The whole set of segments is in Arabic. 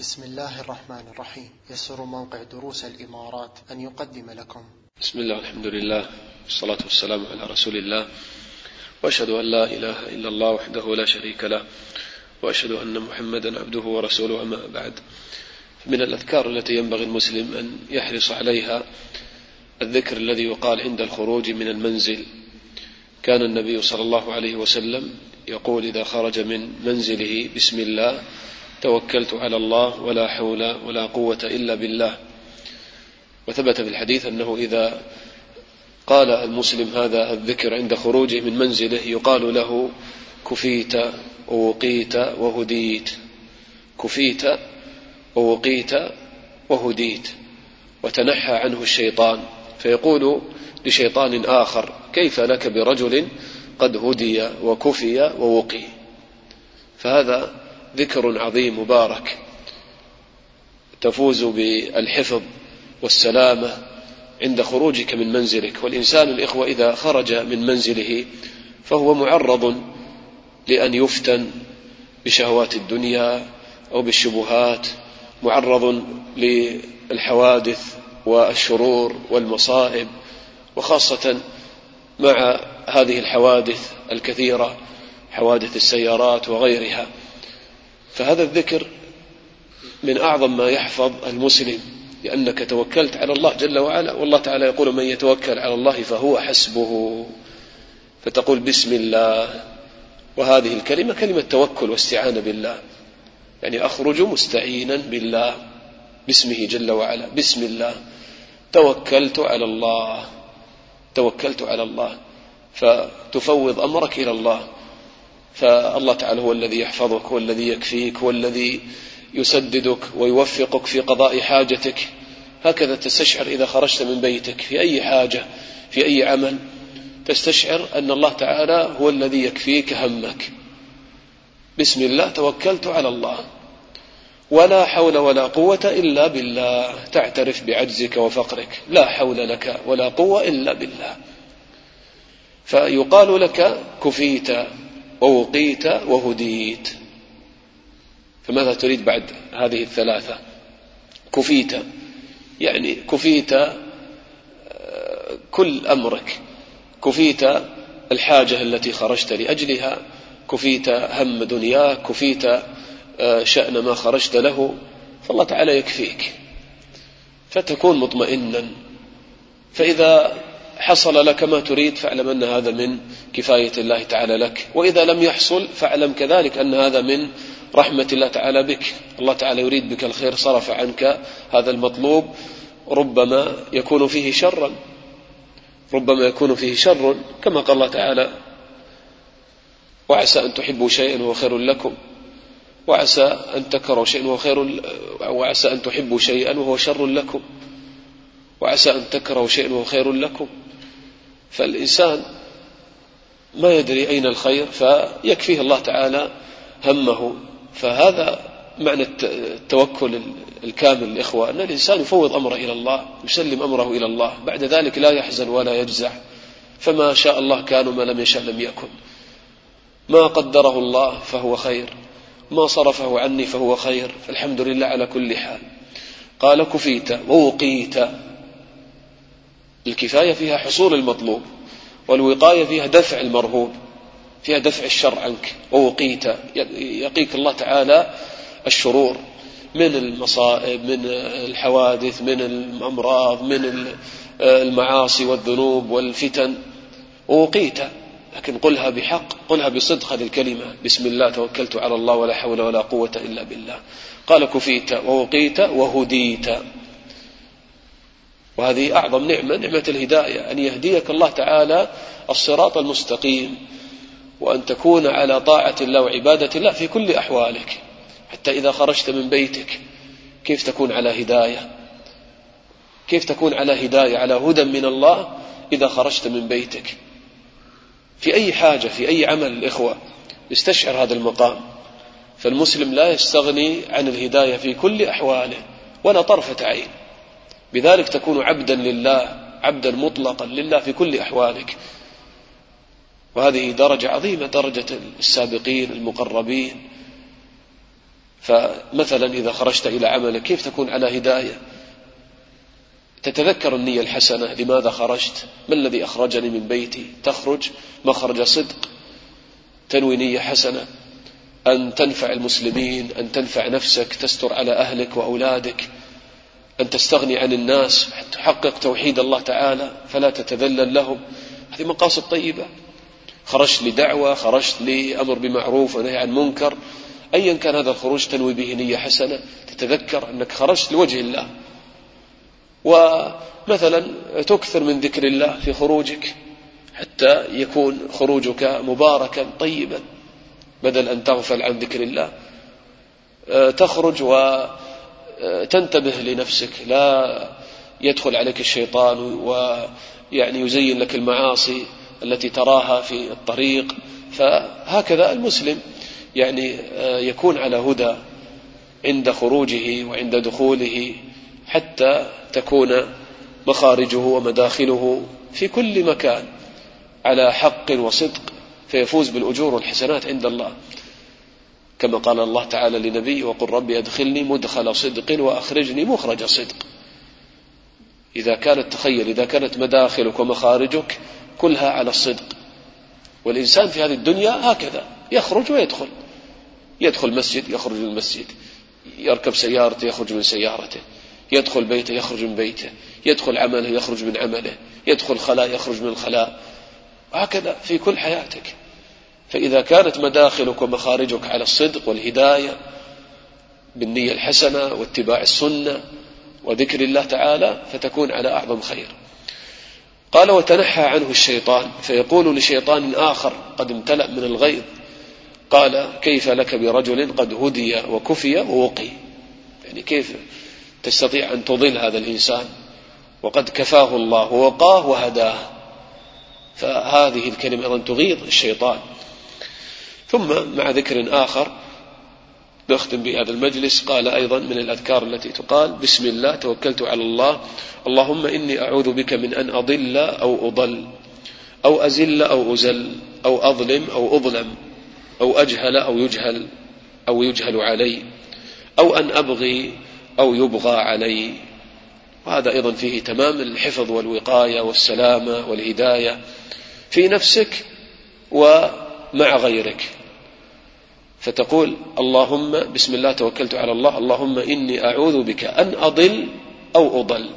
بسم الله الرحمن الرحيم. يسر موقع دروس الإمارات أن يقدم لكم. بسم الله الحمد لله والصلاة والسلام على رسول الله. وأشهد أن لا إله إلا الله وحده لا شريك له. وأشهد أن محمدا عبده ورسوله أما بعد. من الأذكار التي ينبغي المسلم أن يحرص عليها الذكر الذي يقال عند الخروج من المنزل. كان النبي صلى الله عليه وسلم يقول إذا خرج من منزله بسم الله توكلت على الله ولا حول ولا قوة إلا بالله. وثبت في الحديث أنه إذا قال المسلم هذا الذكر عند خروجه من منزله يقال له كفيت ووقيت وهديت. كفيت ووقيت وهديت. وتنحى عنه الشيطان. فيقول لشيطان آخر كيف لك برجل قد هدي وكفي ووقي؟ فهذا ذكر عظيم مبارك تفوز بالحفظ والسلامة عند خروجك من منزلك. والإنسان الإخوة إذا خرج من منزله فهو معرض لأن يفتن بشهوات الدنيا أو بالشبهات معرض للحوادث والشرور والمصائب وخاصة مع هذه الحوادث الكثيرة حوادث السيارات وغيرها. فهذا الذكر من أعظم ما يحفظ المسلم لأنك توكلت على الله جل وعلا والله تعالى يقول من يتوكل على الله فهو حسبه. فتقول بسم الله. وهذه الكلمة كلمة توكل واستعانة بالله يعني أخرج مستعينا بالله باسمه جل وعلا. بسم الله. توكلت على الله. توكلت على الله. فتفوض أمرك إلى الله. فالله تعالى هو الذي يحفظك هو الذي يكفيك هو الذي يسددك ويوفقك في قضاء حاجتك. هكذا تستشعر إذا خرجت من بيتك في أي حاجة في أي عمل تستشعر أن الله تعالى هو الذي يكفيك همك. بسم الله توكلت على الله. ولا حول ولا قوة إلا بالله. تعترف بعجزك وفقرك. لا حول لك ولا قوة إلا بالله. فيقال لك كفيت. ووقيت وهديت. فماذا تريد بعد هذه الثلاثة؟ كفيت. يعني كفيت آه، كل أمرك. كفيت الحاجة التي خرجت لأجلها. كفيت هم دنياك كفيت آه، شأن ما خرجت له. فالله تعالى يكفيك. فتكون مطمئنا. فإذا حصل لك ما تريد فاعلم أن هذا من كفاية الله تعالى لك. وإذا لم يحصل فاعلم كذلك أن هذا من رحمة الله تعالى بك. الله تعالى يريد بك الخير صرف عنك هذا المطلوب. ربما يكون فيه شرا. ربما يكون فيه شر كما قال الله تعالى وعسى أن تحبوا شيئا وهو خير لكم. وعسى أن تكرهوا شيئا وهو خير وعسى أن تحبوا شيئا وهو شر لكم. وعسى أن تكرهوا شيئا وهو خير لكم. فالإنسان ما يدري أين الخير فيكفيه الله تعالى همه. فهذا معنى التوكل الكامل الإخوة أن الإنسان يفوض أمره إلى الله يسلم أمره إلى الله بعد ذلك لا يحزن ولا يجزع. فما شاء الله كان وما لم يشاء لم يكن. ما قدره الله فهو خير ما صرفه عني فهو خير فالحمد لله على كل حال. قال كفيت ووقيت الكفاية فيها حصول المطلوب والوقاية فيها دفع المرهوب فيها دفع الشر عنك ووقيت. يقيك الله تعالى الشرور من المصائب من الحوادث من الأمراض من المعاصي والذنوب والفتن. ووقيت. لكن قلها بحق قلها بصدق هذه الكلمة. بسم الله توكلت على الله ولا حول ولا قوة إلا بالله. قال كفيت ووقيت وهديت. وهذه أعظم نعمة نعمة الهداية أن يهديك الله تعالى الصراط المستقيم وأن تكون على طاعة الله وعبادة الله في كل أحوالك حتى إذا خرجت من بيتك كيف تكون على هداية؟ كيف تكون على هداية على هدى من الله إذا خرجت من بيتك؟ في أي حاجة في أي عمل الإخوة يستشعر هذا المقام؟ فالمسلم لا يستغني عن الهداية في كل أحواله ولا طرفة عين. بذلك تكون عبدا لله عبدا مطلقا لله في كل أحوالك. وهذه درجة عظيمة درجة السابقين المقربين. فمثلا إذا خرجت إلى عملك كيف تكون على هداية؟ تتذكر النية الحسنة لماذا خرجت؟ ما الذي أخرجني من بيتي؟ تخرج مخرج صدق تنوي نية حسنة. أن تنفع المسلمين أن تنفع نفسك تستر على أهلك وأولادك. أن تستغني عن الناس تحقق توحيد الله تعالى فلا تتذلل لهم. هذه مقاصد طيبة. خرجت لدعوة خرجت لأمر بمعروف ونهي عن منكر. أيا كان هذا الخروج تنوي به نية حسنة. تتذكر أنك خرجت لوجه الله. ومثلا تكثر من ذكر الله في خروجك حتى يكون خروجك مباركا طيبا بدل أن تغفل عن ذكر الله. آه، تخرج وتنتبه لنفسك لا يدخل عليك الشيطان ويعني يزين لك المعاصي التي تراها في الطريق. فهكذا المسلم يعني آه، يكون على هدى عند خروجه وعند دخوله حتى تكون مخارجه ومداخله في كل مكان على حق وصدق فيفوز بالأجور والحسنات عند الله. كما قال الله تعالى لنبي وقل ربي أدخلني مدخل صدق وأخرجني مخرج صدق. إذا كانت تخيل إذا كانت مداخلك ومخارجك كلها على الصدق. والإنسان في هذه الدنيا هكذا يخرج ويدخل. يدخل مسجد يخرج من المسجد. يركب سيارته يخرج من سيارته. يدخل بيته يخرج من بيته. يدخل عمله يخرج من عمله. يدخل خلاء يخرج من الخلاء هكذا في كل حياتك. فإذا كانت مداخلك ومخارجك على الصدق والهداية بالنية الحسنة واتباع السنة وذكر الله تعالى فتكون على أعظم خير. قال وتنحى عنه الشيطان فيقول لشيطان آخر قد امتلأ من الغيظ قال كيف لك برجل قد هدي وكفي ووقي يعني كيف تستطيع أن تضل هذا الإنسان؟ وقد كفاه الله ووقاه وهداه فهذه الكلمة أيضا تغيظ الشيطان. ثم مع ذكر آخر نختم بهذا المجلس قال أيضا من الأذكار التي تقال بسم الله توكلت على الله اللهم إني أعوذ بك من أن أضل أو أضل أو أزل أو أزل أو أظلم أو أظلم أو أجهل أو يجهل أو يجهل علي أو أن أبغي أو يبغى علي وهذا أيضا فيه تمام الحفظ والوقاية والسلامة والهداية في نفسك ومع غيرك فتقول اللهم بسم الله توكلت على الله اللهم إني أعوذ بك أن أضل أو أضل.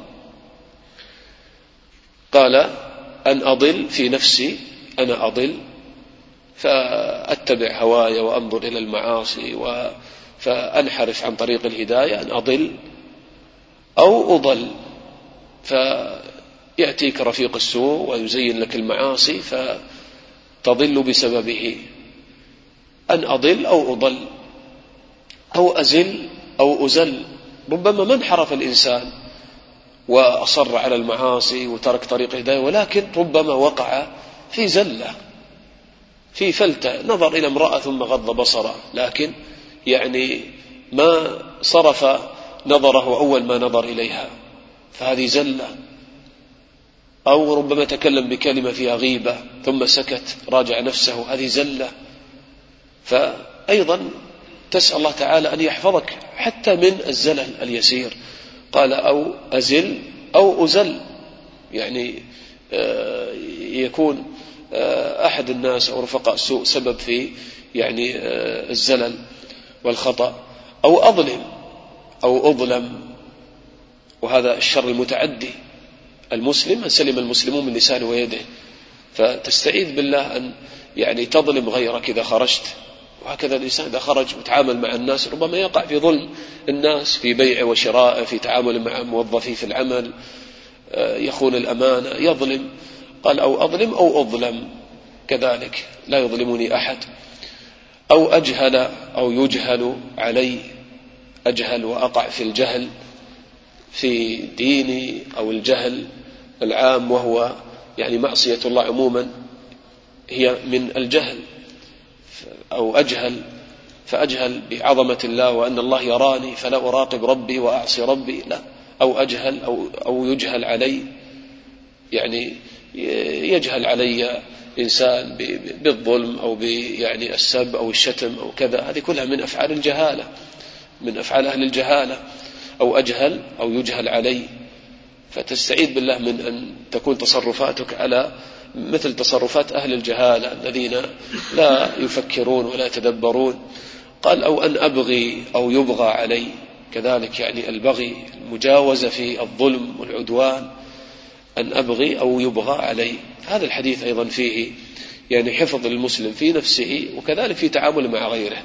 قال أن أضل في نفسي أنا أضل فأتبع هواي وأنظر إلى المعاصي و فأنحرف عن طريق الهداية أن أضل أو أضل. فيأتيك رفيق السوء ويزين لك المعاصي فتضل بسببه. أن أضل أو أضل. أو أزل أو أزل. ربما ما انحرف الإنسان وأصر على المعاصي وترك طريق الهداية ولكن ربما وقع في زلة في فلتة. نظر إلى امرأة ثم غض بصره. لكن يعني ما صرف نظره أول ما نظر إليها. فهذه زلة. أو ربما تكلم بكلمة فيها غيبة ثم سكت راجع نفسه. هذه زلة. فأيضا تسأل الله تعالى أن يحفظك حتى من الزلل اليسير. قال أو أزل أو أزل. يعني آه، يكون آه، أحد الناس أو رفقاء السوء سبب في يعني آه، الزلل والخطأ. أو أظلم أو أظلم. وهذا الشر المتعدي. المسلم أن سلم المسلمون من لسانه ويده. فتستعيذ بالله أن يعني تظلم غيرك إذا خرجت. وهكذا الإنسان إذا خرج وتعامل مع الناس ربما يقع في ظلم. الناس في بيع وشراء في تعامل مع موظفيه في العمل آه، يخون الأمانة يظلم. قال أو أظلم أو أظلم. كذلك لا يظلمني أحد. أو أجهل أو يجهل علي. أجهل وأقع في الجهل في ديني أو الجهل العام وهو يعني معصية الله عموما هي من الجهل. أو أجهل فأجهل بعظمة الله وأن الله يراني فلا أراقب ربي وأعصي ربي لا. أو أجهل أو, أو يجهل علي. يعني يجهل علي إنسان بالظلم أو يعني السب أو الشتم أو كذا. هذه كلها من أفعال الجهالة من أفعال أهل الجهالة. أو أجهل أو يجهل علي. فتستعيذ بالله من أن تكون تصرفاتك على مثل تصرفات أهل الجهالة الذين لا يفكرون ولا يتدبرون. قال أو أن أبغي أو يبغى علي. كذلك يعني البغي المجاوزة في الظلم والعدوان. أن أبغي أو يبغى علي. هذا الحديث أيضا فيه يعني حفظ المسلم في نفسه وكذلك في تعامله مع غيره.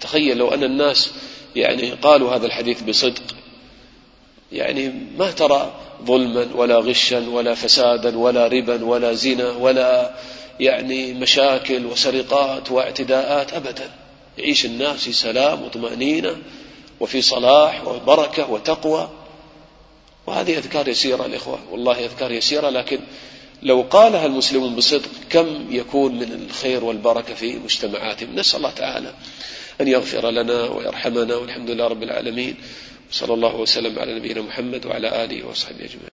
تخيل لو أن الناس يعني قالوا هذا الحديث بصدق. يعني ما ترى ظلما ولا غشا ولا فسادا ولا ربا ولا زنا ولا يعني مشاكل وسرقات واعتداءات أبدا. يعيش الناس في سلام وطمأنينة وفي صلاح وبركة وتقوى. وهذه أذكار يسيرة الإخوة والله أذكار يسيرة لكن لو قالها المسلمون بصدق كم يكون من الخير والبركة في مجتمعاتهم؟ نسأل الله تعالى أن يغفر لنا ويرحمنا والحمد لله رب العالمين. صلى الله وسلم على نبينا محمد وعلى آله وصحبه أجمعين.